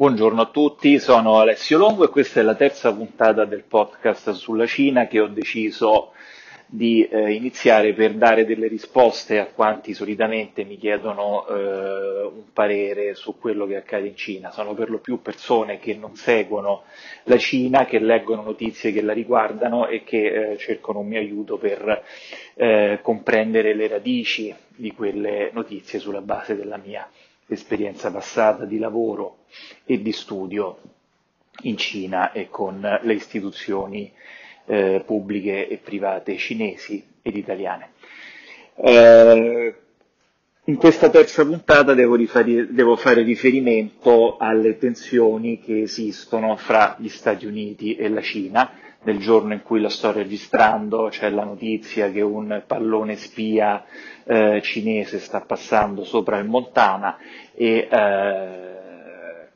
Buongiorno a tutti, sono Alessio Longo e questa è la terza puntata del podcast sulla Cina che ho deciso di eh, iniziare per dare delle risposte a quanti solitamente mi chiedono eh, un parere su quello che accade in Cina. Sono per lo più persone che non seguono la Cina, che leggono notizie che la riguardano e che eh, cercano un mio aiuto per eh, comprendere le radici di quelle notizie sulla base della mia esperienza passata di lavoro e di studio in Cina e con le istituzioni eh, pubbliche e private cinesi ed italiane. Eh, in questa terza puntata devo, rifari, devo, fare riferimento alle tensioni che esistono fra gli Stati Uniti e la Cina. Nel giorno in cui la sto registrando c'è la notizia che un pallone spia eh, cinese sta passando sopra il Montana e eh,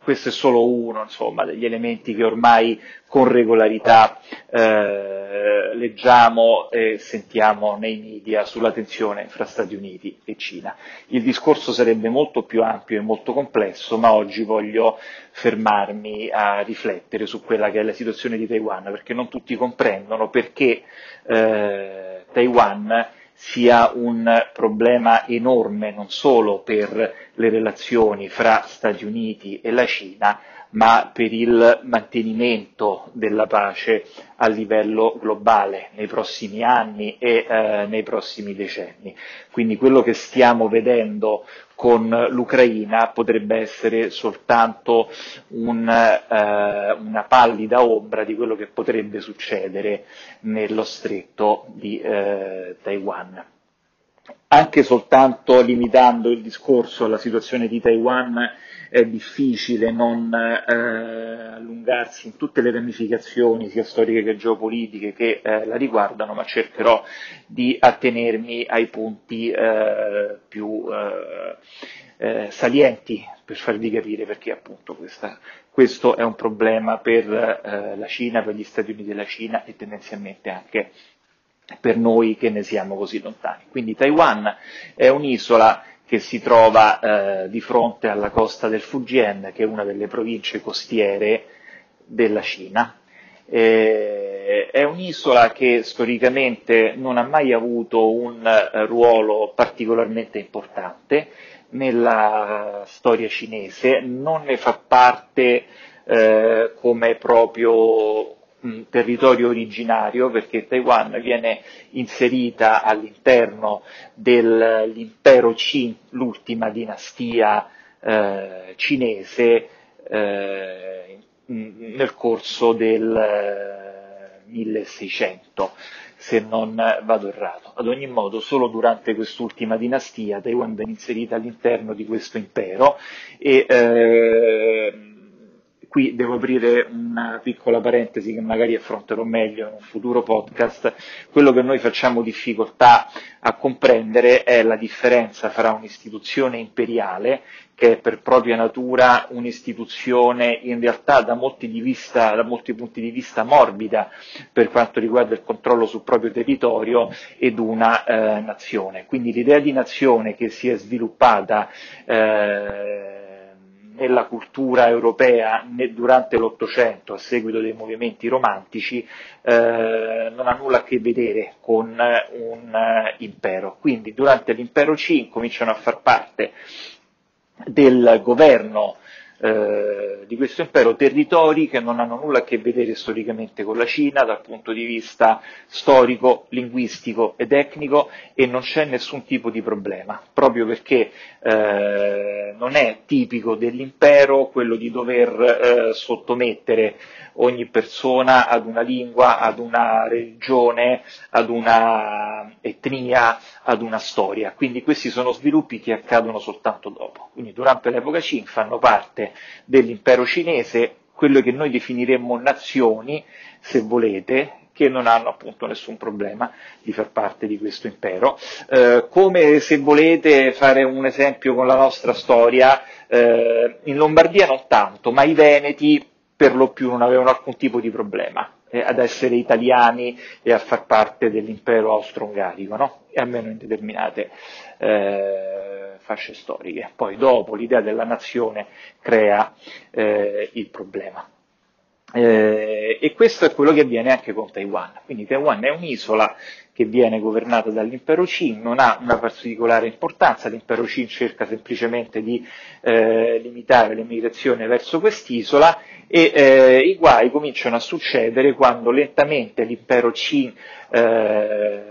questo è solo uno insomma, degli elementi che ormai con regolarità eh, leggiamo e sentiamo nei media sulla tensione fra Stati Uniti e Cina. Il discorso sarebbe molto più ampio e molto complesso, ma oggi voglio fermarmi a riflettere su quella che è la situazione di Taiwan, perché non tutti comprendono perché eh, Taiwan sia un problema enorme non solo per le relazioni fra Stati Uniti e la Cina, ma per il mantenimento della pace a livello globale nei prossimi anni e eh, nei prossimi decenni. Quindi quello che stiamo vedendo con l'Ucraina potrebbe essere soltanto un, eh, una pallida ombra di quello che potrebbe succedere nello stretto di eh, Taiwan. Anche soltanto limitando il discorso alla situazione di Taiwan è difficile non eh, allungarsi in tutte le ramificazioni, sia storiche che geopolitiche, che eh, la riguardano, ma cercherò di attenermi ai punti eh, più eh, eh, salienti per farvi capire perché appunto questa, questo è un problema per eh, la Cina, per gli Stati Uniti della Cina e tendenzialmente anche per noi che ne siamo così lontani. Quindi Taiwan è un'isola che si trova eh, di fronte alla costa del Fujian, che è una delle province costiere della Cina. Eh, è un'isola che storicamente non ha mai avuto un eh, ruolo particolarmente importante nella storia cinese, non ne fa parte eh, come proprio territorio originario perché Taiwan viene inserita all'interno dell'impero Qin, l'ultima dinastia eh, cinese eh, nel corso del 1600 eh, se non vado errato. Ad ogni modo, solo durante quest'ultima dinastia Taiwan viene inserita all'interno di questo impero e eh, qui devo aprire una piccola parentesi che magari affronterò meglio in un futuro podcast, quello che noi facciamo difficoltà a comprendere è la differenza fra un'istituzione imperiale, che è per propria natura un'istituzione in realtà da molti, vista, da molti punti di vista morbida per quanto riguarda il controllo sul proprio territorio ed una eh, nazione. Quindi l'idea di nazione che si è sviluppata eh, nella cultura europea durante l'Ottocento a seguito dei movimenti romantici eh, non ha nulla a che vedere con un uh, impero. Quindi durante l'impero C cominciano a far parte del governo eh, di questo impero territori che non hanno nulla a che vedere storicamente con la Cina dal punto di vista storico, linguistico e tecnico e non c'è nessun tipo di problema, proprio perché eh, non è tipico dell'impero quello di dover eh, sottomettere ogni persona ad una lingua, ad una religione, ad una etnia, ad una storia. Quindi questi sono sviluppi che accadono soltanto dopo. Quindi durante l'epoca Qin fanno parte dell'impero cinese quello che noi definiremmo nazioni, se volete, che non hanno appunto nessun problema di far parte di questo impero. Eh, come se volete fare un esempio con la nostra storia, eh, in Lombardia non tanto, ma i Veneti per lo più non avevano alcun tipo di problema eh, ad essere italiani e a far parte dell'impero austro-ungarico, no? almeno in determinate eh, fasce storiche. Poi dopo l'idea della nazione crea eh, il problema. Eh, e questo è quello che avviene anche con Taiwan. Quindi Taiwan è un'isola che viene governata dall'impero Qing, non ha una particolare importanza, l'impero Qing cerca semplicemente di eh, limitare l'emigrazione verso quest'isola e eh, i guai cominciano a succedere quando lentamente l'impero Qing eh,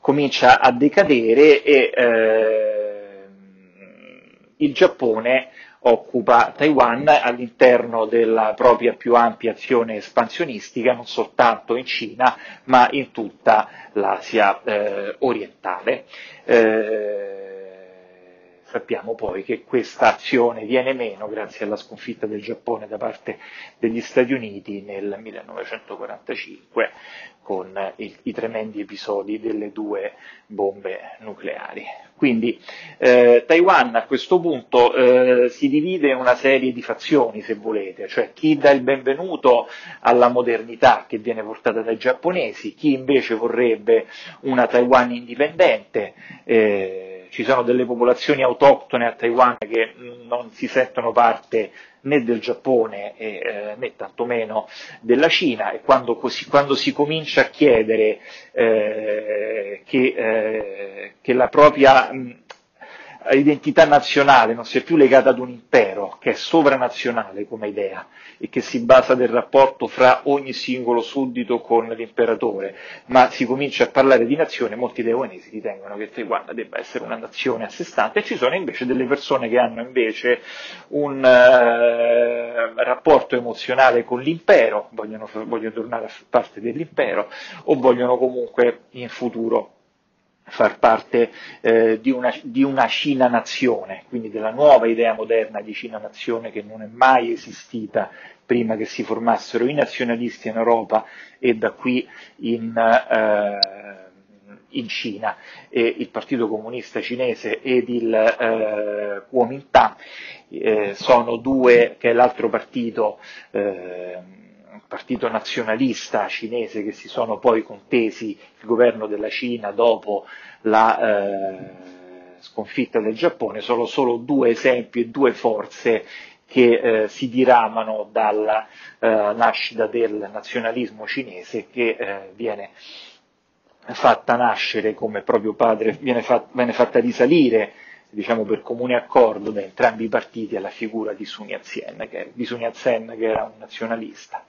comincia a decadere e eh, il Giappone occupa Taiwan all'interno della propria più ampia azione espansionistica, non soltanto in Cina, ma in tutta l'Asia eh, orientale. Eh, sappiamo poi che questa azione viene meno grazie alla sconfitta del Giappone da parte degli Stati Uniti nel 1945 con i, i tremendi episodi delle due bombe nucleari. Quindi eh, Taiwan a questo punto eh, si divide in una serie di fazioni, se volete, cioè chi dà il benvenuto alla modernità che viene portata dai giapponesi, chi invece vorrebbe una Taiwan indipendente. Eh, ci sono delle popolazioni autoctone a Taiwan che non si sentono parte né del Giappone eh, né tantomeno della Cina. E quando, così, quando si comincia a chiedere eh, che, eh, che, la propria mh, identità nazionale non sia più legata ad un impero che è sovranazionale come idea e che si basa del rapporto fra ogni singolo suddito con l'imperatore, ma si comincia a parlare di nazione, molti taiwanesi ritengono che Taiwan debba essere una nazione a sé stante e ci sono invece delle persone che hanno invece un eh, rapporto emozionale con l'impero, vogliono, vogliono tornare a far parte dell'impero o vogliono comunque in futuro far parte eh, di, una, di, una, Cina nazione, quindi della nuova idea moderna di Cina nazione che non è mai esistita prima che si formassero i nazionalisti in Europa e da qui in, eh, in Cina. E il Partito Comunista Cinese ed il eh, Kuomintang eh, sono due, che è l'altro partito eh, partito nazionalista cinese che si sono poi contesi il governo della Cina dopo la eh, sconfitta del Giappone, sono solo due esempi e due forze che eh, si diramano dalla eh, nascita del nazionalismo cinese che eh, viene fatta nascere come proprio padre, viene, fat, viene fatta risalire diciamo per comune accordo da entrambi i partiti alla figura di Sun Yat-sen, che, che era un nazionalista.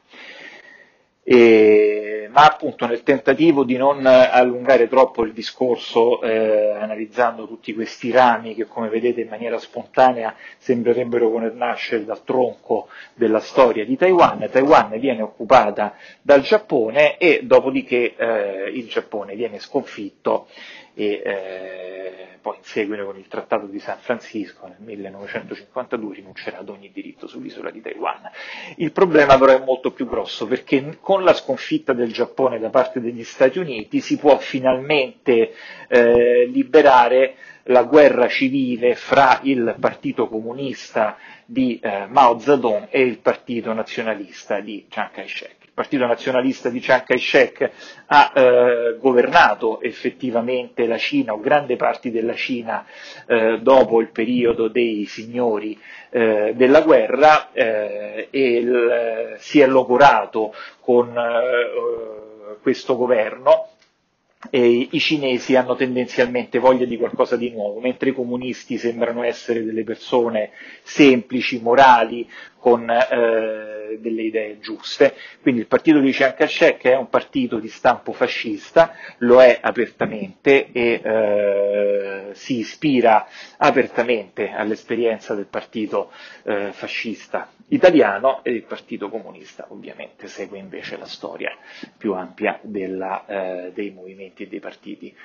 E, ma appunto nel tentativo di non allungare troppo il discorso eh, analizzando tutti questi rami che come vedete in maniera spontanea sembrerebbero voler nascere dal tronco della storia di Taiwan, Taiwan viene occupata dal Giappone e dopodiché eh, il Giappone viene sconfitto e eh, poi in seguito con il Trattato di San Francisco nel 1952 rinuncerà ad ogni diritto sull'isola di Taiwan. Il problema però è molto più grosso perché con la sconfitta del Giappone da parte degli Stati Uniti si può finalmente eh, liberare la guerra civile fra il Partito Comunista di eh, Mao Zedong e il Partito Nazionalista di Chiang Kai-shek. Partito Nazionalista di Chiang Kai-shek ha eh, governato effettivamente la Cina o grandi parti della Cina eh, dopo il periodo dei signori eh, della guerra eh, e il, si è logorato con eh, questo governo e i cinesi hanno tendenzialmente voglia di qualcosa di nuovo, mentre i comunisti sembrano essere delle persone semplici, morali, con eh, delle idee giuste. Quindi il partito di Chiang Kai-shek è un partito di stampo fascista, lo è apertamente e eh, si ispira apertamente all'esperienza del partito eh, fascista italiano e il partito comunista ovviamente segue invece la storia più ampia della, eh, dei movimenti e dei partiti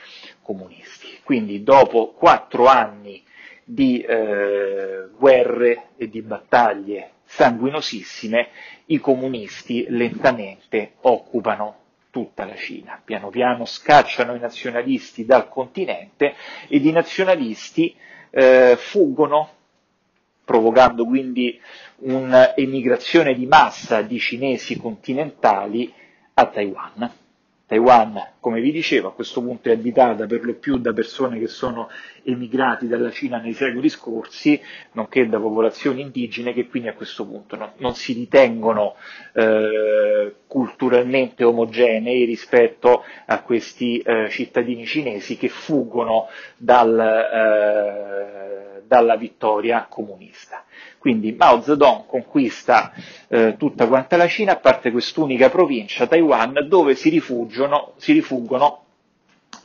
comunisti. Quindi dopo quattro anni di eh, guerre e di battaglie sanguinosissime, i comunisti lentamente occupano tutta la Cina. Piano piano scacciano i nazionalisti dal continente ed i nazionalisti eh, fuggono provocando quindi un'emigrazione di massa di cinesi continentali a Taiwan. Taiwan, come vi dicevo, a questo punto è abitata per lo più da persone che sono emigrati dalla Cina nei secoli scorsi, nonché da popolazioni indigene che quindi a questo punto no, non si ritengono eh, culturalmente omogenei rispetto a questi eh, cittadini cinesi che fuggono dal, eh, dalla vittoria comunista. Quindi Mao Zedong conquista eh, tutta quanta la Cina, a parte quest'unica provincia, Taiwan, dove si, si rifuggono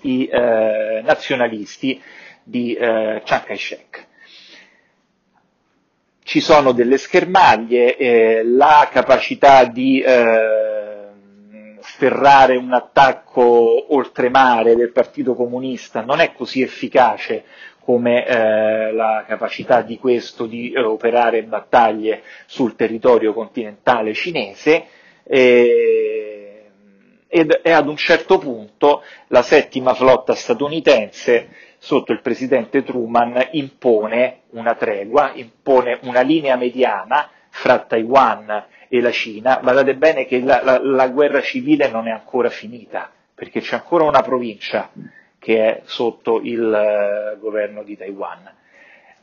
i eh, nazionalisti di eh, Chiang Kai-shek. Ci sono delle schermaglie, eh, la capacità di eh, sferrare un attacco oltremare del Partito Comunista non è così efficace come eh, la capacità di questo di eh, operare battaglie sul territorio continentale cinese eh, ed, e ad un certo punto la settima flotta statunitense sotto il presidente Truman impone una tregua, impone una linea mediana fra Taiwan e la Cina. Guardate bene che la, la, la guerra civile non è ancora finita, perché c'è ancora una provincia che è sotto il eh, governo di Taiwan,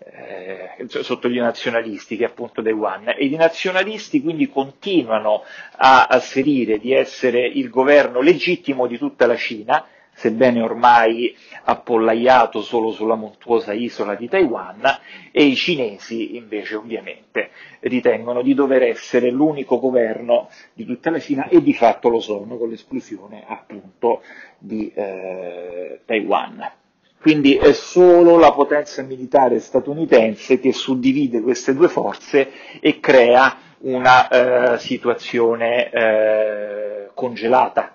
eh, sotto gli nazionalisti che è appunto Taiwan. E i nazionalisti quindi continuano a asserire di essere il governo legittimo di tutta la Cina, sebbene ormai appollaiato solo sulla montuosa isola di Taiwan, e i cinesi invece ovviamente ritengono di dover essere l'unico governo di tutta la Cina e di fatto lo sono con l'esclusione appunto di eh, Taiwan. Quindi è solo la potenza militare statunitense che suddivide queste due forze e crea una eh, situazione eh, congelata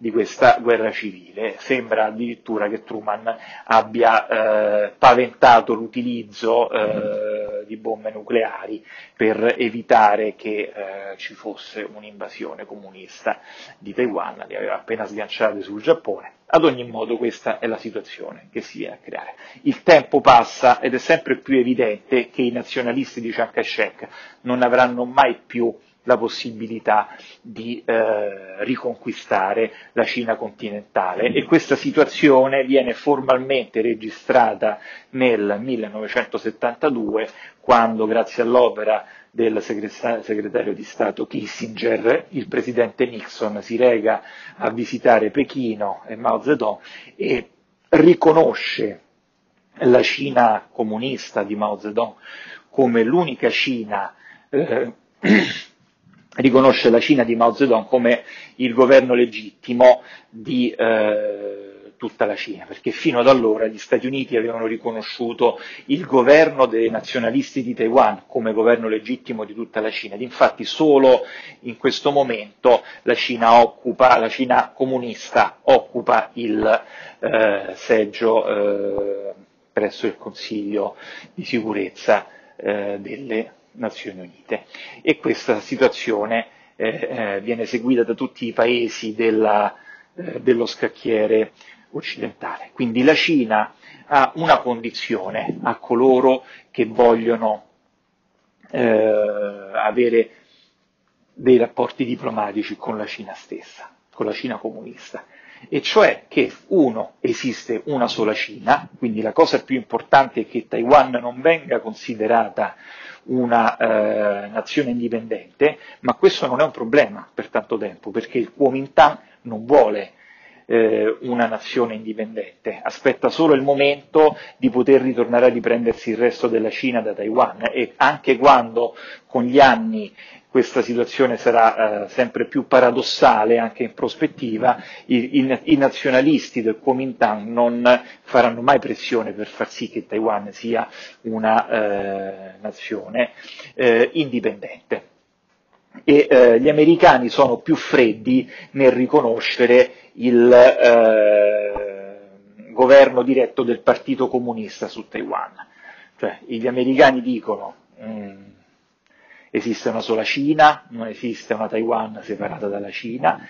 di questa guerra civile. Sembra addirittura che Truman abbia eh, paventato l'utilizzo eh, di bombe nucleari per evitare che eh, ci fosse un'invasione comunista di Taiwan, li aveva appena sganciati sul Giappone. Ad ogni modo questa è la situazione che si viene a creare. Il tempo passa ed è sempre più evidente che i nazionalisti di Chiang Kai-shek non avranno mai più la possibilità di eh, riconquistare la Cina continentale. E questa situazione viene formalmente registrata nel 1972 quando grazie all'opera del segretario di Stato Kissinger il presidente Nixon si rega a visitare Pechino e Mao Zedong e riconosce la Cina comunista di Mao Zedong come l'unica Cina eh, riconosce la Cina di Mao Zedong come il governo legittimo di eh, tutta la Cina, perché fino ad allora gli Stati Uniti avevano riconosciuto il governo dei nazionalisti di Taiwan come governo legittimo di tutta la Cina. Ed infatti solo in questo momento la Cina, occupa, la Cina comunista occupa il eh, seggio eh, presso il Consiglio di sicurezza eh, delle Nazioni Unite e questa situazione eh, eh, viene seguita da tutti i paesi della, eh, dello scacchiere occidentale. Quindi la Cina ha una condizione a coloro che vogliono eh, avere dei rapporti diplomatici con la Cina stessa, con la Cina comunista e cioè che uno esiste una sola Cina, quindi la cosa più importante è che Taiwan non venga considerata una eh, nazione indipendente, ma questo non è un problema per tanto tempo, perché il Kuomintang non vuole eh, una nazione indipendente, aspetta solo il momento di poter ritornare a riprendersi il resto della Cina da Taiwan e anche quando con gli anni questa situazione sarà eh, sempre più paradossale anche in prospettiva, i, i, i, nazionalisti del Kuomintang non faranno mai pressione per far sì che Taiwan sia una eh, nazione eh, indipendente. E eh, gli americani sono più freddi nel riconoscere il eh, governo diretto del Partito Comunista su Taiwan. Cioè, gli americani dicono mm, esiste una sola Cina, non esiste una Taiwan separata dalla Cina,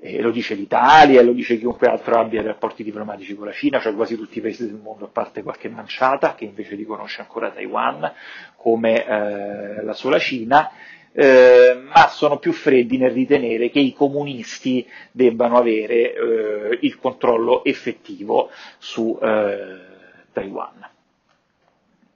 E lo dice l'Italia, lo dice chiunque altro abbia rapporti diplomatici con la Cina, cioè quasi tutti i paesi del mondo, a parte qualche manciata che invece riconosce ancora Taiwan come eh, la sola Cina, eh, ma sono più freddi nel ritenere che i comunisti debbano avere eh, il controllo effettivo su eh, Taiwan.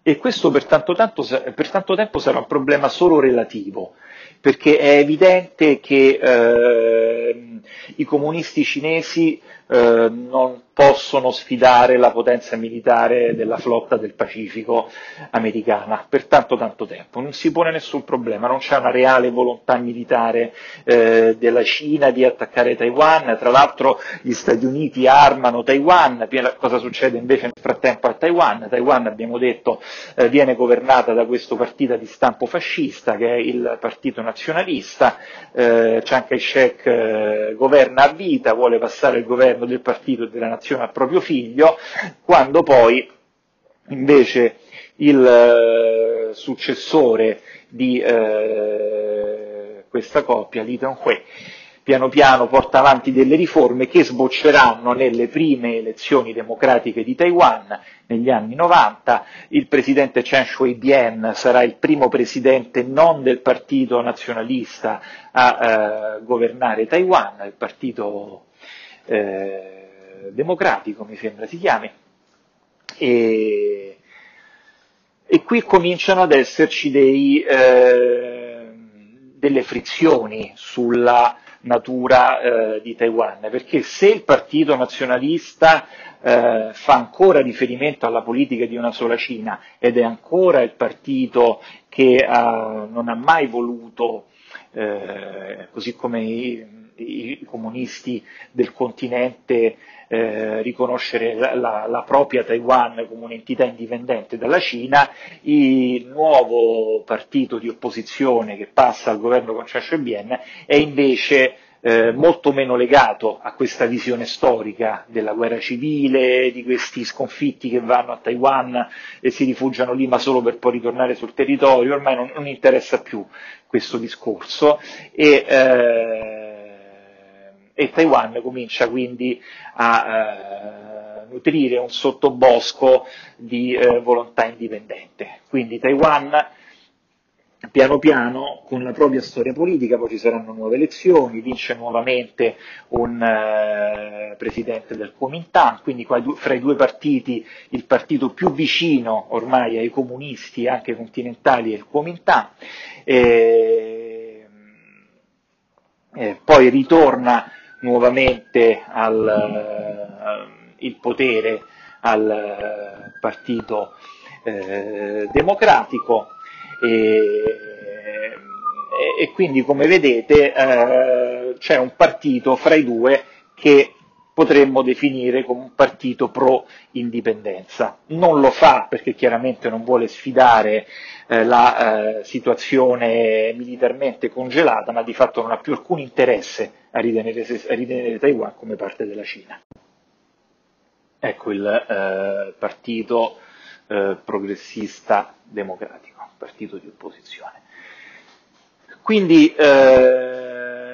E questo per tanto, tanto, per tanto tempo sarà un problema solo relativo, perché è evidente che eh, i comunisti cinesi eh, non possono sfidare la potenza militare della flotta del Pacifico americana per tanto tanto tempo. Non si pone nessun problema, non c'è una reale volontà militare eh, della Cina di attaccare Taiwan, tra l'altro gli Stati Uniti armano Taiwan, cosa succede invece nel frattempo a Taiwan? Taiwan abbiamo detto eh, viene governata da questo partito di stampo fascista che è il partito nazionalista, eh, Chiang Kai-shek eh, governa a vita, vuole passare il governo del partito della nazione al proprio figlio, quando poi invece il eh, successore di eh, questa coppia, Li Tong-hui, piano piano porta avanti delle riforme che sbocceranno nelle prime elezioni democratiche di Taiwan negli anni 90. Il presidente Chen Shui-bian sarà il primo presidente non del partito nazionalista a eh, governare Taiwan, il partito eh, democratico, mi sembra si chiami, e, e qui cominciano ad esserci dei, eh, delle frizioni sulla natura eh, di Taiwan, perché se il partito nazionalista eh, fa ancora riferimento alla politica di una sola Cina ed è ancora il partito che eh, non ha mai voluto, eh, così come i, comunisti del continente eh, riconoscere la, la, la, propria Taiwan come un'entità indipendente dalla Cina, il nuovo partito di opposizione che passa al governo con Chen Shui-bian è invece eh, molto meno legato a questa visione storica della guerra civile, di questi sconfitti che vanno a Taiwan e si rifugiano lì ma solo per poi ritornare sul territorio, ormai non, non interessa più questo discorso. E, eh, e Taiwan comincia quindi a eh, nutrire un sottobosco di eh, volontà indipendente. Quindi Taiwan piano piano con la propria storia politica, poi ci saranno nuove elezioni, vince nuovamente un eh, presidente del Kuomintang, quindi fra i due partiti il partito più vicino ormai ai comunisti anche continentali è il Kuomintang, e, e poi ritorna nuovamente al, uh, il potere al uh, partito uh, democratico. E, e, quindi come vedete c'è un partito fra i due che potremmo definire come un partito pro indipendenza. Non lo fa perché chiaramente non vuole sfidare eh, la eh, situazione militarmente congelata, ma di fatto non ha più alcun interesse a ritenere, a ritenere Taiwan come parte della Cina. Ecco il eh, partito eh, progressista democratico, partito di opposizione. Quindi eh,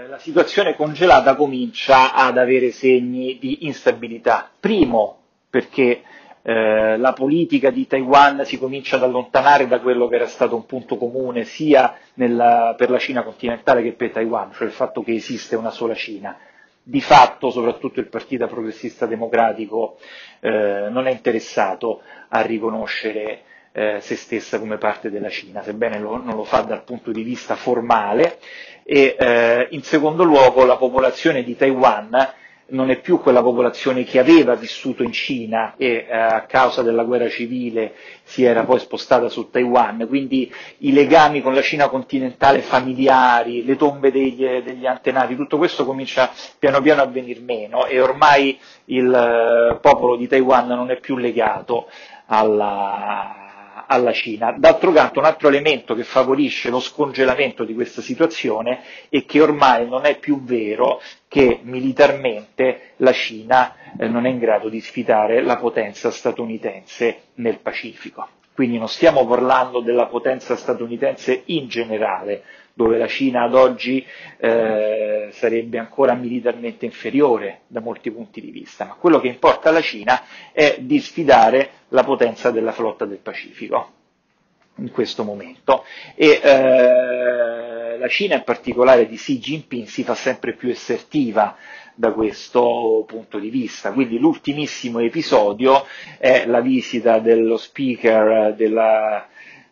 la situazione congelata comincia ad avere segni di instabilità. Primo, perché eh, la politica di Taiwan si comincia ad allontanare da quello che era stato un punto comune sia nella, per la Cina continentale che per Taiwan, cioè il fatto che esiste una sola Cina. Di fatto, soprattutto il Partito Progressista Democratico eh, non è interessato a riconoscere eh, se stessa come parte della Cina, sebbene lo, non lo fa dal punto di vista formale, e eh, in secondo luogo la popolazione di Taiwan non è più quella popolazione che aveva vissuto in Cina e eh, a causa della guerra civile si era poi spostata su Taiwan, quindi i legami con la Cina continentale familiari, le tombe degli, degli antenati, tutto questo comincia piano piano a venir meno e ormai il eh, popolo di Taiwan non è più legato alla, alla Cina. D'altro canto un altro elemento che favorisce lo scongelamento di questa situazione è che ormai non è più vero che militarmente la Cina eh, non è in grado di sfidare la potenza statunitense nel Pacifico. Quindi non stiamo parlando della potenza statunitense in generale, dove la Cina ad oggi eh, sarebbe ancora militarmente inferiore da molti punti di vista, ma quello che importa alla Cina è di sfidare la potenza della flotta del Pacifico in questo momento e eh, la Cina in particolare di Xi Jinping si fa sempre più assertiva da questo punto di vista. Quindi l'ultimissimo episodio è la visita dello speaker della,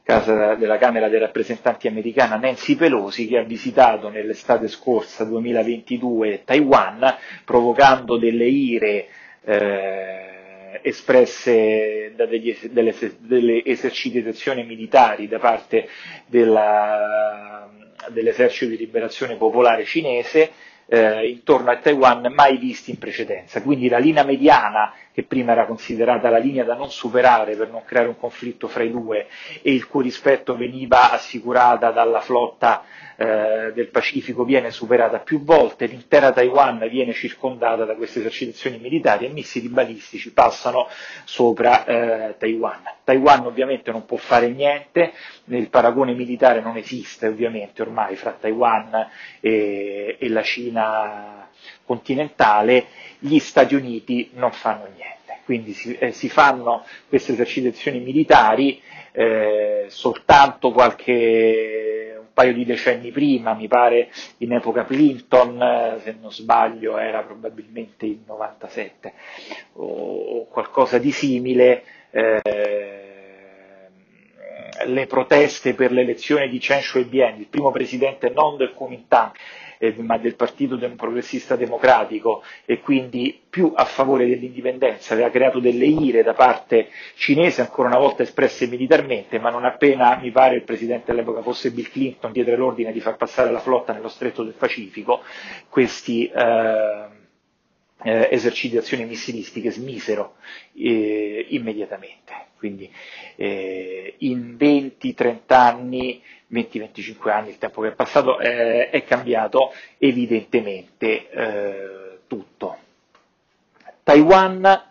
casa, della Camera dei rappresentanti americana Nancy Pelosi che ha visitato nell'estate scorsa 2022 Taiwan provocando delle ire eh, espresse da degli, delle, delle, esercitazioni militari da parte della, dell'esercito di liberazione popolare cinese eh, intorno a Taiwan mai visti in precedenza. Quindi la linea mediana, che prima era considerata la linea da non superare per non creare un conflitto fra i due e il cui rispetto veniva assicurata dalla flotta eh, del Pacifico viene superata più volte, l'intera Taiwan viene circondata da queste esercitazioni militari e missili balistici passano sopra eh, Taiwan. Taiwan ovviamente non può fare niente, il paragone militare non esiste ovviamente ormai fra Taiwan e, e la Cina continentale, gli Stati Uniti non fanno niente. Quindi si, eh, si fanno queste esercitazioni militari eh, soltanto qualche paio di decenni prima, mi pare in epoca Clinton, eh, se non sbaglio era probabilmente il 97 o qualcosa di simile, eh, le proteste per l'elezione di Chen Shui-bian, il primo presidente non del Kuomintang, eh, ma del Partito Progressista Democratico e quindi più a favore dell'indipendenza, aveva creato delle ire da parte cinese, ancora una volta espresse militarmente, ma non appena mi pare il presidente all'epoca fosse Bill Clinton diede l'ordine di far passare la flotta nello stretto del Pacifico, questi eh, eh, esercitazioni missilistiche smisero eh, immediatamente. Quindi eh, in 20-30 anni 20-25 anni, il tempo che è passato, eh, è cambiato evidentemente eh, tutto. Taiwan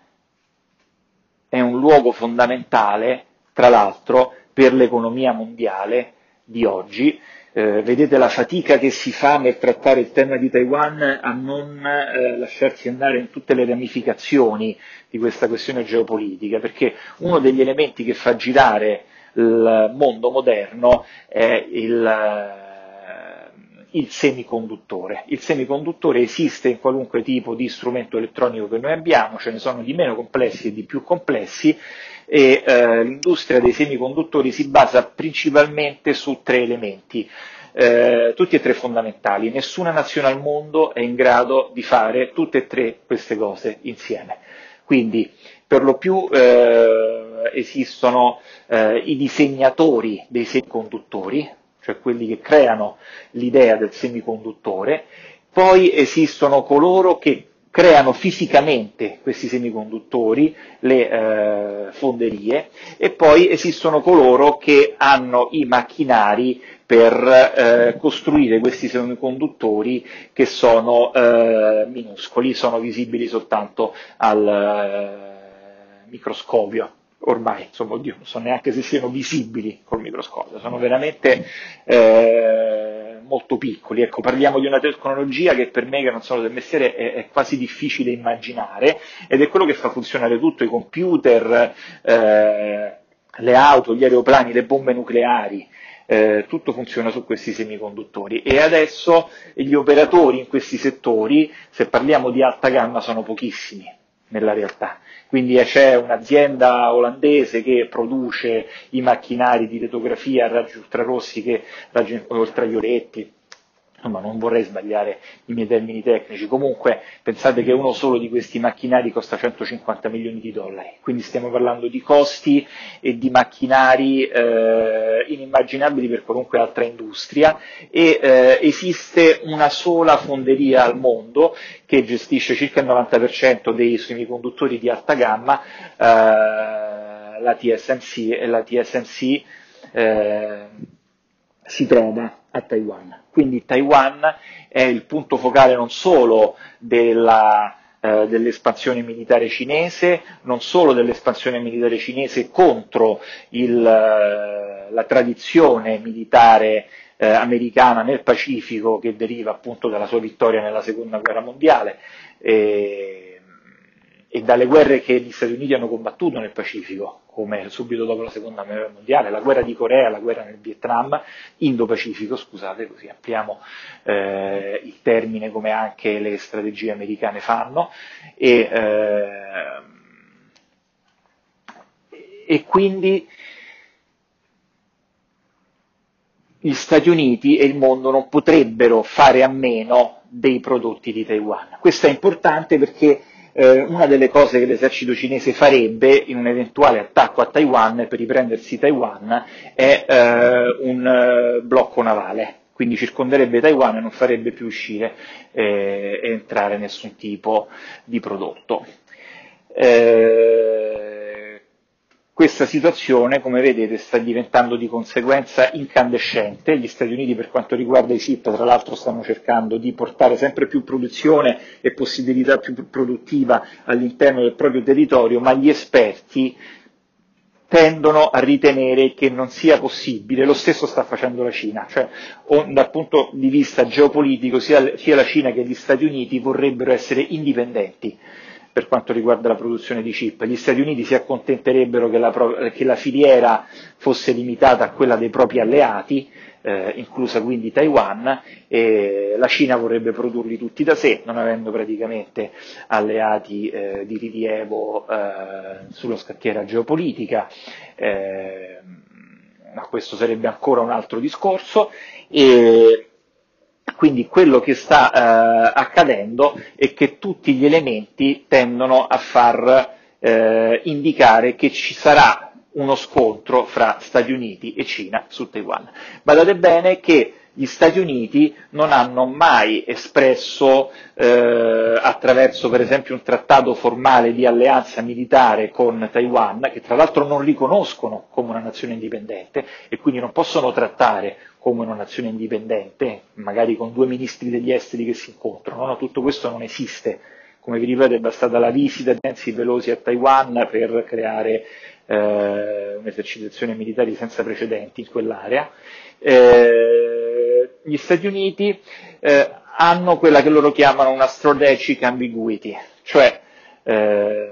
è un luogo fondamentale, tra l'altro, per l'economia mondiale di oggi. Eh, vedete la fatica che si fa nel trattare il tema di Taiwan a non eh, lasciarsi andare in tutte le ramificazioni di questa questione geopolitica, perché uno degli elementi che fa girare il mondo moderno è il, eh, il semiconduttore. Il semiconduttore esiste in qualunque tipo di strumento elettronico che noi abbiamo, ce ne sono di meno complessi e di più complessi e eh, l'industria dei semiconduttori si basa principalmente su tre elementi. Eh, tutti e tre fondamentali. Nessuna nazione al mondo è in grado di fare tutte e tre queste cose insieme. Quindi, per lo più eh, esistono eh, i disegnatori dei semiconduttori, cioè quelli che creano l'idea del semiconduttore, poi esistono coloro che creano fisicamente questi semiconduttori, le eh, fonderie, e poi esistono coloro che hanno i macchinari per eh, costruire questi semiconduttori che sono eh, minuscoli, sono visibili soltanto al eh, microscopio ormai, insomma, oddio, non so neanche se siano visibili col microscopio, sono veramente eh, molto piccoli. Ecco, parliamo di una tecnologia che per me, che non sono del mestiere, è, è, quasi difficile immaginare ed è quello che fa funzionare tutto, i computer, eh, le auto, gli aeroplani, le bombe nucleari. Eh, tutto funziona su questi semiconduttori e adesso gli operatori in questi settori, se parliamo di alta gamma, sono pochissimi nella realtà. Quindi c'è un'azienda olandese che produce i macchinari di litografia a raggi ultrarossi che raggi ultravioletti, insomma non vorrei sbagliare i miei termini tecnici, comunque pensate che uno solo di questi macchinari costa 150 milioni di dollari, quindi stiamo parlando di costi e di macchinari eh, inimmaginabili per qualunque altra industria. E eh, esiste una sola fonderia al mondo che gestisce circa il 90% dei semiconduttori di alta gamma, eh, la TSMC e la TSMC eh, si trova a Taiwan. Quindi Taiwan è il punto focale non solo della, eh, dell'espansione militare cinese, non solo dell'espansione militare cinese contro il, eh, la tradizione militare eh, americana nel Pacifico che deriva appunto dalla sua vittoria nella seconda guerra mondiale e, e dalle guerre che gli Stati Uniti hanno combattuto nel Pacifico, come subito dopo la seconda guerra mondiale, la guerra di Corea, la guerra nel Vietnam, Indo-Pacifico, scusate, così ampliamo eh, il termine come anche le strategie americane fanno, e, eh, e quindi gli Stati Uniti e il mondo non potrebbero fare a meno dei prodotti di Taiwan. Questo è importante perché eh, una delle cose che l'esercito cinese farebbe in un eventuale attacco a Taiwan per riprendersi Taiwan è eh, un eh, blocco navale, quindi circonderebbe Taiwan e non farebbe più uscire eh, e entrare nessun tipo di prodotto. Eh, questa situazione, come vedete, sta diventando di conseguenza incandescente. Gli Stati Uniti, per quanto riguarda i chip, tra l'altro stanno cercando di portare sempre più produzione e possibilità più produttiva all'interno del proprio territorio, ma gli esperti tendono a ritenere che non sia possibile, lo stesso sta facendo la Cina, cioè dal punto di vista geopolitico sia, sia la Cina che gli Stati Uniti vorrebbero essere indipendenti per quanto riguarda la produzione di chip. Gli Stati Uniti si accontenterebbero che la, che la filiera fosse limitata a quella dei propri alleati, eh, inclusa quindi Taiwan, e la Cina vorrebbe produrli tutti da sé, non avendo praticamente alleati eh, di rilievo eh, sulla scacchiera geopolitica, eh, ma questo sarebbe ancora un altro discorso. E, quindi quello che sta eh, accadendo è che tutti gli elementi tendono a far eh, indicare che ci sarà uno scontro fra Stati Uniti e Cina su Taiwan. Badate bene che gli Stati Uniti non hanno mai espresso eh, attraverso per esempio un trattato formale di alleanza militare con Taiwan, che tra l'altro non riconoscono come una nazione indipendente e quindi non possono trattare come una nazione indipendente, magari con due ministri degli esteri che si incontrano, no, tutto questo non esiste. Come vi ripeto è bastata la visita di Nancy Pelosi a Taiwan per creare eh, un'esercitazione militare senza precedenti in quell'area. Eh, gli Stati Uniti eh, hanno quella che loro chiamano una strategic ambiguity, cioè eh,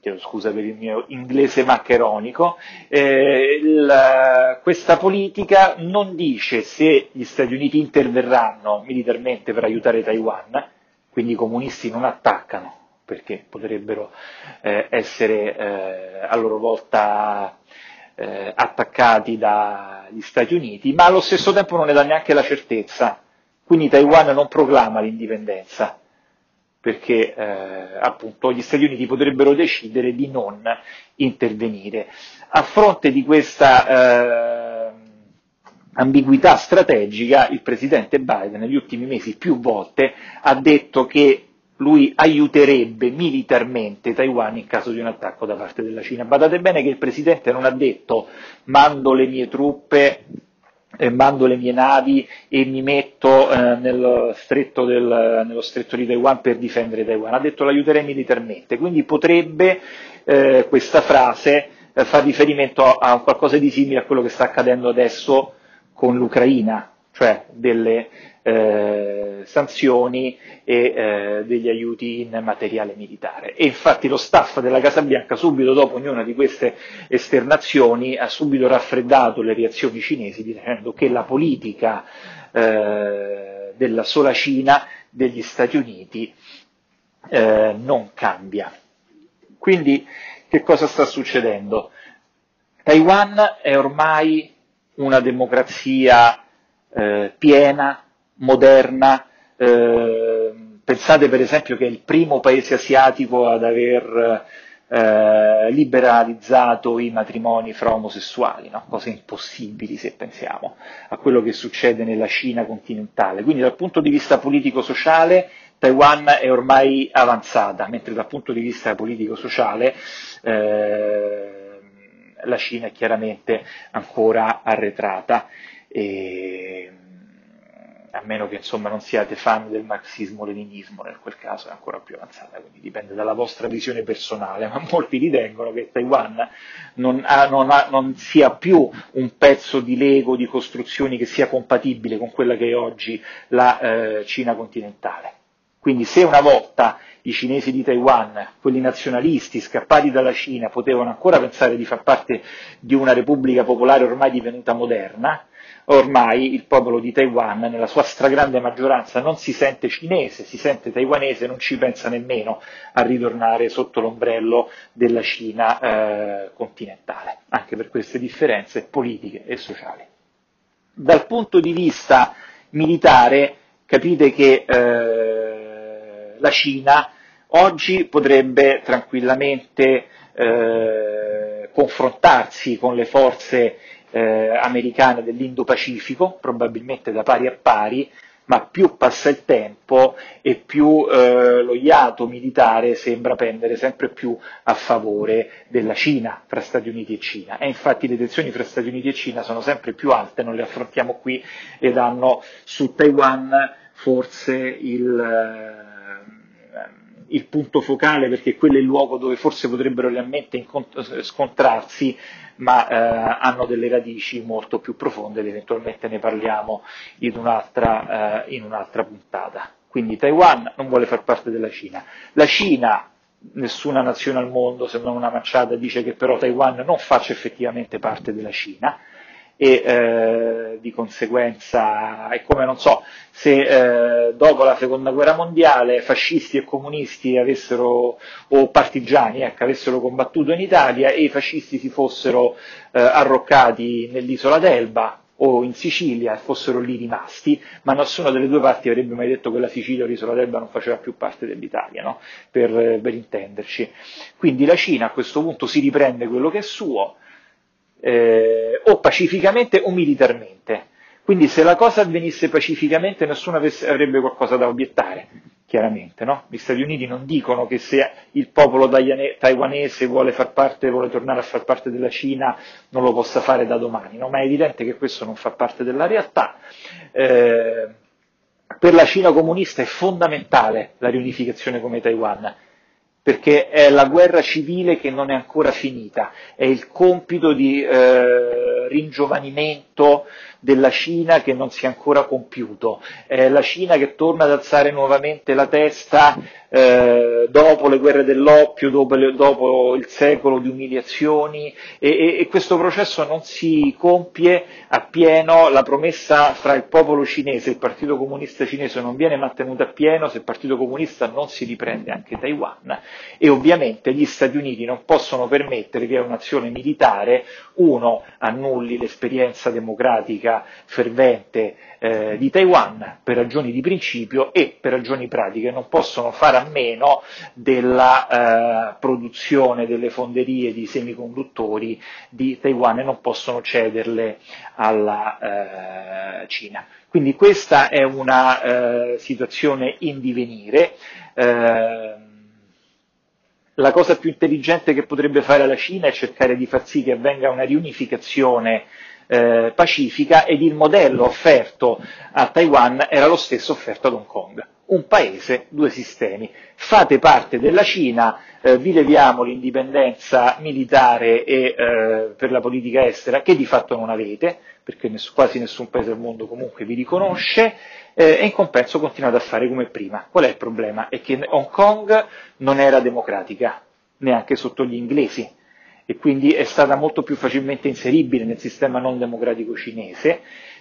chiedo scusa per il mio inglese maccheronico, eh, questa politica non dice se gli Stati Uniti interverranno militarmente per aiutare Taiwan, quindi i comunisti non attaccano perché potrebbero eh, essere eh, a loro volta eh, attaccati dagli Stati Uniti, ma allo stesso tempo non ne dà neanche la certezza. Quindi Taiwan non proclama l'indipendenza, perché eh, appunto gli Stati Uniti potrebbero decidere di non intervenire. A fronte di questa eh, ambiguità strategica, il presidente Biden negli ultimi mesi più volte ha detto che lui aiuterebbe militarmente Taiwan in caso di un attacco da parte della Cina. Badate bene che il Presidente non ha detto mando le mie truppe, eh, mando le mie navi e mi metto eh, nello, stretto del, nello, stretto di Taiwan per difendere Taiwan, ha detto l'aiuterei militarmente, quindi potrebbe eh, questa frase eh, far riferimento a, a qualcosa di simile a quello che sta accadendo adesso con l'Ucraina, cioè delle eh, sanzioni e eh, degli aiuti in materiale militare. E infatti lo staff della Casa Bianca, subito dopo ognuna di queste esternazioni, ha subito raffreddato le reazioni cinesi dicendo che la politica eh, della sola Cina, degli Stati Uniti, eh, non cambia. Quindi che cosa sta succedendo? Taiwan è ormai una democrazia eh, piena, moderna, eh, pensate per esempio che è il primo paese asiatico ad aver eh, liberalizzato i matrimoni fra omosessuali, no? cose impossibili se pensiamo a quello che succede nella Cina continentale. Quindi dal punto di vista politico-sociale Taiwan è ormai avanzata, mentre dal punto di vista politico-sociale eh, la Cina è chiaramente ancora arretrata. E, a meno che insomma non siate fan del marxismo-leninismo, nel quel caso è ancora più avanzata, quindi dipende dalla vostra visione personale, ma molti ritengono che Taiwan non, ha, non, ha, non sia più un pezzo di Lego, di costruzioni che sia compatibile con quella che è oggi la eh, Cina continentale. Quindi se una volta i cinesi di Taiwan, quelli nazionalisti scappati dalla Cina, potevano ancora pensare di far parte di una repubblica popolare ormai divenuta moderna, ormai il popolo di Taiwan nella sua stragrande maggioranza non si sente cinese, si sente taiwanese, non ci pensa nemmeno a ritornare sotto l'ombrello della Cina eh, continentale, anche per queste differenze politiche e sociali. Dal punto di vista militare capite che eh, la Cina oggi potrebbe tranquillamente eh, confrontarsi con le forze eh, americane dell'Indo-Pacifico, probabilmente da pari a pari, ma più passa il tempo e più eh, lo iato militare sembra pendere sempre più a favore della Cina, fra Stati Uniti e Cina. E infatti le tensioni fra Stati Uniti e Cina sono sempre più alte, non le affrontiamo qui ed hanno su Taiwan forse il, eh, il punto focale perché quello è il luogo dove forse potrebbero realmente scontrarsi ma eh, hanno delle radici molto più profonde ed eventualmente ne parliamo in un'altra, eh, in un'altra puntata. Quindi Taiwan non vuole far parte della Cina. La Cina, nessuna nazione al mondo, se non una manciata, dice che però Taiwan non faccia effettivamente parte della Cina e eh, di conseguenza è come non so se eh, dopo la seconda guerra mondiale fascisti e comunisti avessero o partigiani ecco, avessero combattuto in Italia e i fascisti si fossero eh, arroccati nell'isola d'Elba o in Sicilia e fossero lì rimasti, ma nessuna delle due parti avrebbe mai detto che la Sicilia o l'isola d'Elba non faceva più parte dell'Italia, no? per, per intenderci. Quindi la Cina a questo punto si riprende quello che è suo, eh, o pacificamente o militarmente. Quindi se la cosa avvenisse pacificamente nessuno avesse, avrebbe qualcosa da obiettare, chiaramente. No? Gli Stati Uniti non dicono che se il popolo taiwanese vuole, parte, vuole tornare a far parte della Cina non lo possa fare da domani, no? ma è evidente che questo non fa parte della realtà. Eh, per la Cina comunista è fondamentale la riunificazione come Taiwan perché è la guerra civile che non è ancora finita, è il compito di eh, ringiovanimento della Cina che non si è ancora compiuto, è la Cina che torna ad alzare nuovamente la testa eh, dopo le guerre dell'oppio, dopo, le, dopo, il secolo di umiliazioni e, e, e, questo processo non si compie appieno, la promessa fra il popolo cinese e il Partito Comunista cinese non viene mantenuta appieno se il Partito Comunista non si riprende anche Taiwan e ovviamente gli Stati Uniti non possono permettere che un'azione militare, uno, annulli l'esperienza democratica fervente eh, di Taiwan per ragioni di principio e per ragioni pratiche non possono fare a meno della eh, produzione delle fonderie di semiconduttori di Taiwan e non possono cederle alla eh, Cina. Quindi questa è una eh, situazione in divenire. Eh, la cosa più intelligente che potrebbe fare la Cina è cercare di far sì che avvenga una riunificazione eh, pacifica ed il modello offerto a Taiwan era lo stesso offerto ad Hong Kong. Un paese, due sistemi. Fate parte della Cina, eh, vi leviamo l'indipendenza militare e eh, per la politica estera che di fatto non avete, perché ness- quasi nessun paese al mondo comunque vi riconosce, eh, e in compenso continuate a fare come prima. Qual è il problema? È che Hong Kong non era democratica, neanche sotto gli inglesi e quindi è stata molto più facilmente inseribile nel sistema non democratico cinese,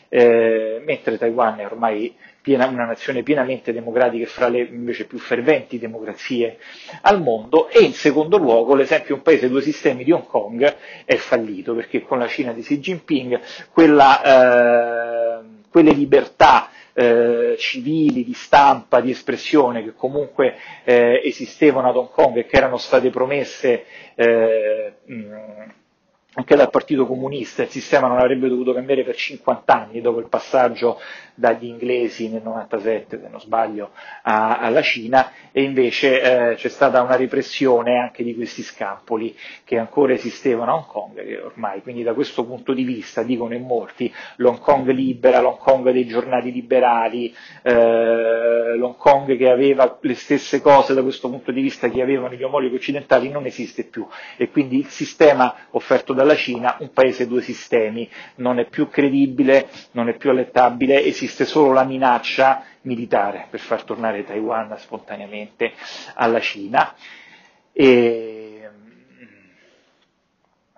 eh, mentre Taiwan è ormai piena, una nazione pienamente democratica e fra le invece più ferventi democrazie al mondo e in secondo luogo l'esempio un paese due sistemi di Hong Kong è fallito perché con la Cina di Xi Jinping quella, eh, quelle libertà eh, civili, di stampa, di espressione che comunque eh, esistevano ad Hong Kong e che erano state promesse eh, anche dal Partito Comunista il sistema non avrebbe dovuto cambiare per 50 anni dopo il passaggio dagli inglesi nel 97, se non sbaglio, a, alla Cina. E invece eh, c'è stata una repressione anche di questi scampoli che ancora esistevano a Hong Kong, ormai, quindi da questo punto di vista, dicono in molti, l'Hong Kong libera, l'Hong Kong dei giornali liberali, eh, l'Hong Kong che aveva le stesse cose da questo punto di vista che avevano gli omologhi occidentali non esiste più. E quindi il sistema offerto dalla Cina, un paese due sistemi, non è più credibile, non è più allettabile, esiste solo la minaccia militare per far tornare Taiwan spontaneamente alla Cina. E,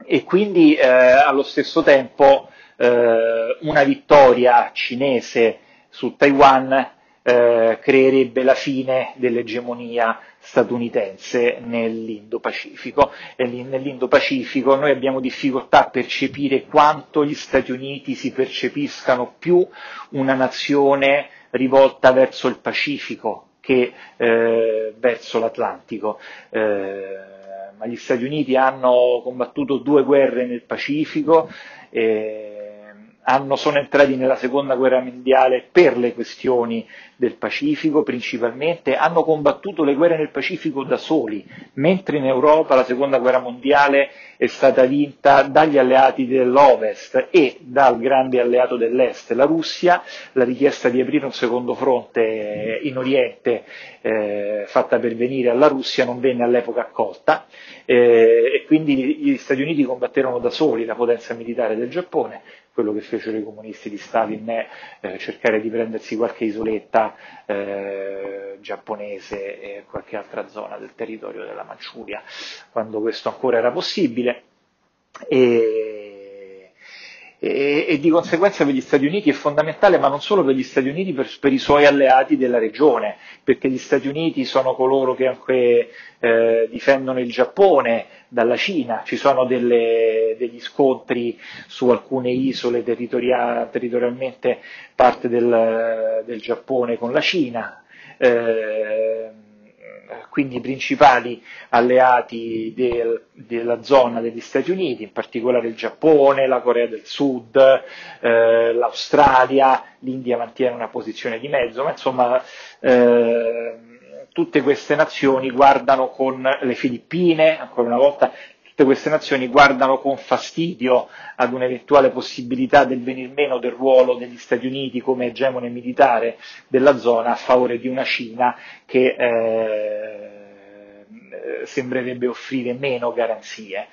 e quindi eh, allo stesso tempo eh, una vittoria cinese su Taiwan eh, creerebbe la fine dell'egemonia statunitense nell'Indo-Pacifico e nell'Indo-Pacifico noi abbiamo difficoltà a percepire quanto gli Stati Uniti si percepiscano più una nazione rivolta verso il Pacifico che eh, verso l'Atlantico. Eh, ma gli Stati Uniti hanno combattuto due guerre nel Pacifico. Eh, hanno, sono entrati nella seconda guerra mondiale per le questioni del Pacifico principalmente, hanno combattuto le guerre nel Pacifico da soli, mentre in Europa la seconda guerra mondiale è stata vinta dagli alleati dell'Ovest e dal grande alleato dell'Est, la Russia, la richiesta di aprire un secondo fronte in Oriente eh, fatta pervenire alla Russia non venne all'epoca accolta. Eh, e quindi gli Stati Uniti combatterono da soli la potenza militare del Giappone, quello che fecero i comunisti di Stalin è eh, cercare di prendersi qualche isoletta eh, giapponese e qualche altra zona del territorio della Manciuria, quando questo ancora era possibile. E, e, e, di conseguenza per gli Stati Uniti è fondamentale, ma non solo per gli Stati Uniti, per, per i suoi alleati della regione, perché gli Stati Uniti sono coloro che anche eh, difendono il Giappone dalla Cina, ci sono delle, degli scontri su alcune isole territoria, territorialmente parte del, del, Giappone con la Cina. Eh, quindi i principali alleati del, della zona degli Stati Uniti, in particolare il Giappone, la Corea del Sud, eh, l'Australia, l'India mantiene una posizione di mezzo, ma insomma eh, tutte queste nazioni guardano con le Filippine, ancora una volta, tutte queste nazioni guardano con fastidio ad un'eventuale possibilità del venir meno del ruolo degli Stati Uniti come egemone militare della zona a favore di una Cina che eh, sembrerebbe offrire meno garanzie.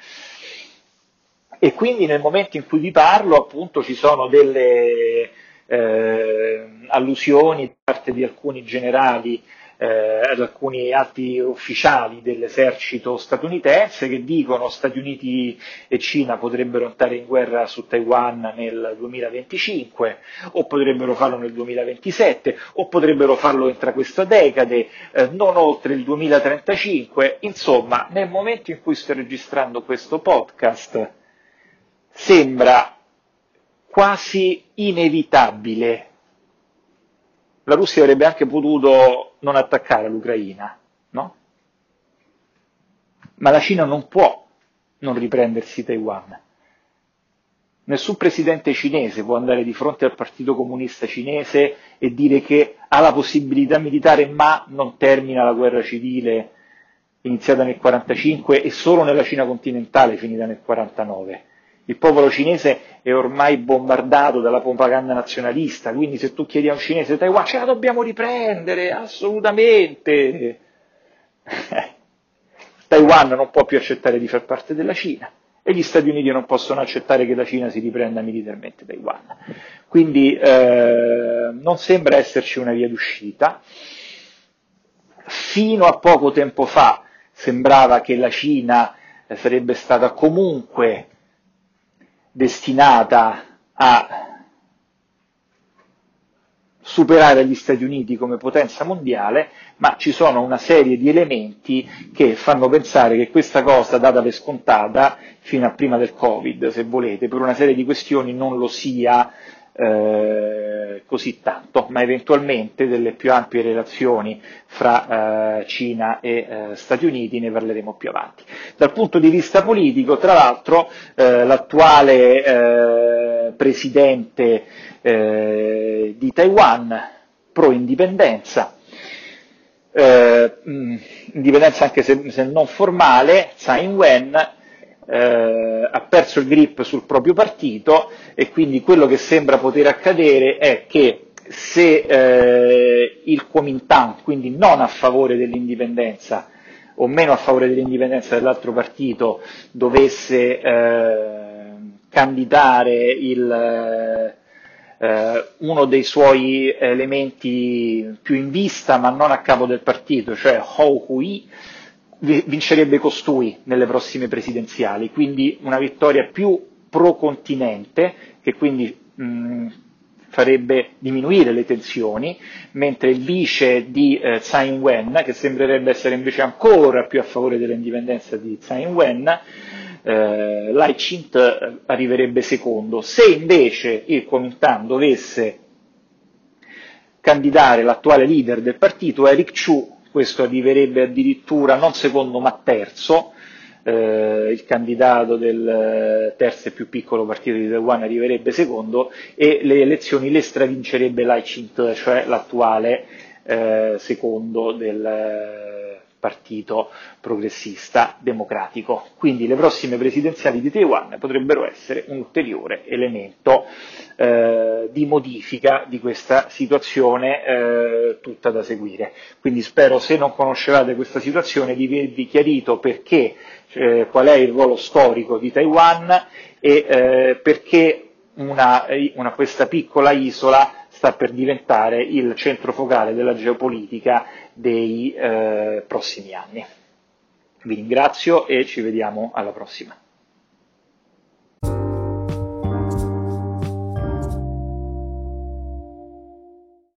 E quindi nel momento in cui vi parlo, appunto, ci sono delle eh, allusioni da parte di alcuni generali eh, ad alcuni atti ufficiali dell'esercito statunitense che dicono Stati Uniti e Cina potrebbero entrare in guerra su Taiwan nel 2025 o potrebbero farlo nel 2027 o potrebbero farlo entro questa decade, eh, non oltre il 2035. Insomma, nel momento in cui sto registrando questo podcast sembra quasi inevitabile la Russia avrebbe anche potuto non attaccare l'Ucraina, no? Ma la Cina non può non riprendersi Taiwan. Nessun presidente cinese può andare di fronte al Partito Comunista cinese e dire che ha la possibilità militare ma non termina la guerra civile iniziata nel 1945 e solo nella Cina continentale finita nel 1949. Il popolo cinese è ormai bombardato dalla propaganda nazionalista, quindi se tu chiedi a un cinese Taiwan ce la dobbiamo riprendere, assolutamente. Taiwan non può più accettare di far parte della Cina e gli Stati Uniti non possono accettare che la Cina si riprenda militarmente Taiwan. Quindi eh, non sembra esserci una via d'uscita. Fino a poco tempo fa sembrava che la Cina sarebbe stata comunque destinata a superare gli Stati Uniti come potenza mondiale, ma ci sono una serie di elementi che fanno pensare che questa cosa, data per scontata, fino a prima del Covid, se volete, per una serie di questioni non lo sia eh, così tanto, ma eventualmente delle più ampie relazioni fra eh, Cina e eh, Stati Uniti ne parleremo più avanti. Dal punto di vista politico, tra l'altro, eh, l'attuale eh, presidente di Taiwan, pro-indipendenza, indipendenza anche se, se, non formale, Tsai Ing-wen, eh, ha perso il grip sul proprio partito e quindi quello che sembra poter accadere è che se eh, il Kuomintang, quindi non a favore dell'indipendenza o meno a favore dell'indipendenza dell'altro partito, dovesse eh, candidare il, eh, uno dei suoi elementi più in vista, ma non a capo del partito, cioè Hou Hui, vincerebbe costui nelle prossime presidenziali, quindi una vittoria più pro continente che quindi mh, farebbe diminuire le tensioni, mentre il vice di eh, Tsai Ing-wen, che sembrerebbe essere invece ancora più a favore dell'indipendenza di Tsai Ing-wen, eh, Lai Chint eh, arriverebbe secondo. Se invece il Kuomintang dovesse candidare l'attuale leader del partito, Eric Chu, questo arriverebbe addirittura non secondo ma terzo, eh, il candidato del eh, terzo e più piccolo partito di Taiwan arriverebbe secondo e le elezioni le stravincerebbe Lai cioè l'attuale eh, secondo del partito progressista democratico. Quindi le prossime presidenziali di Taiwan potrebbero essere un ulteriore elemento eh, di modifica di questa situazione eh, tutta da seguire. Quindi spero, se non conoscevate questa situazione, di avervi chiarito perché, eh, qual è il ruolo storico di Taiwan e eh, perché una, una, questa piccola isola sta per diventare il centro focale della geopolitica dei eh, prossimi anni. Vi ringrazio e ci vediamo alla prossima.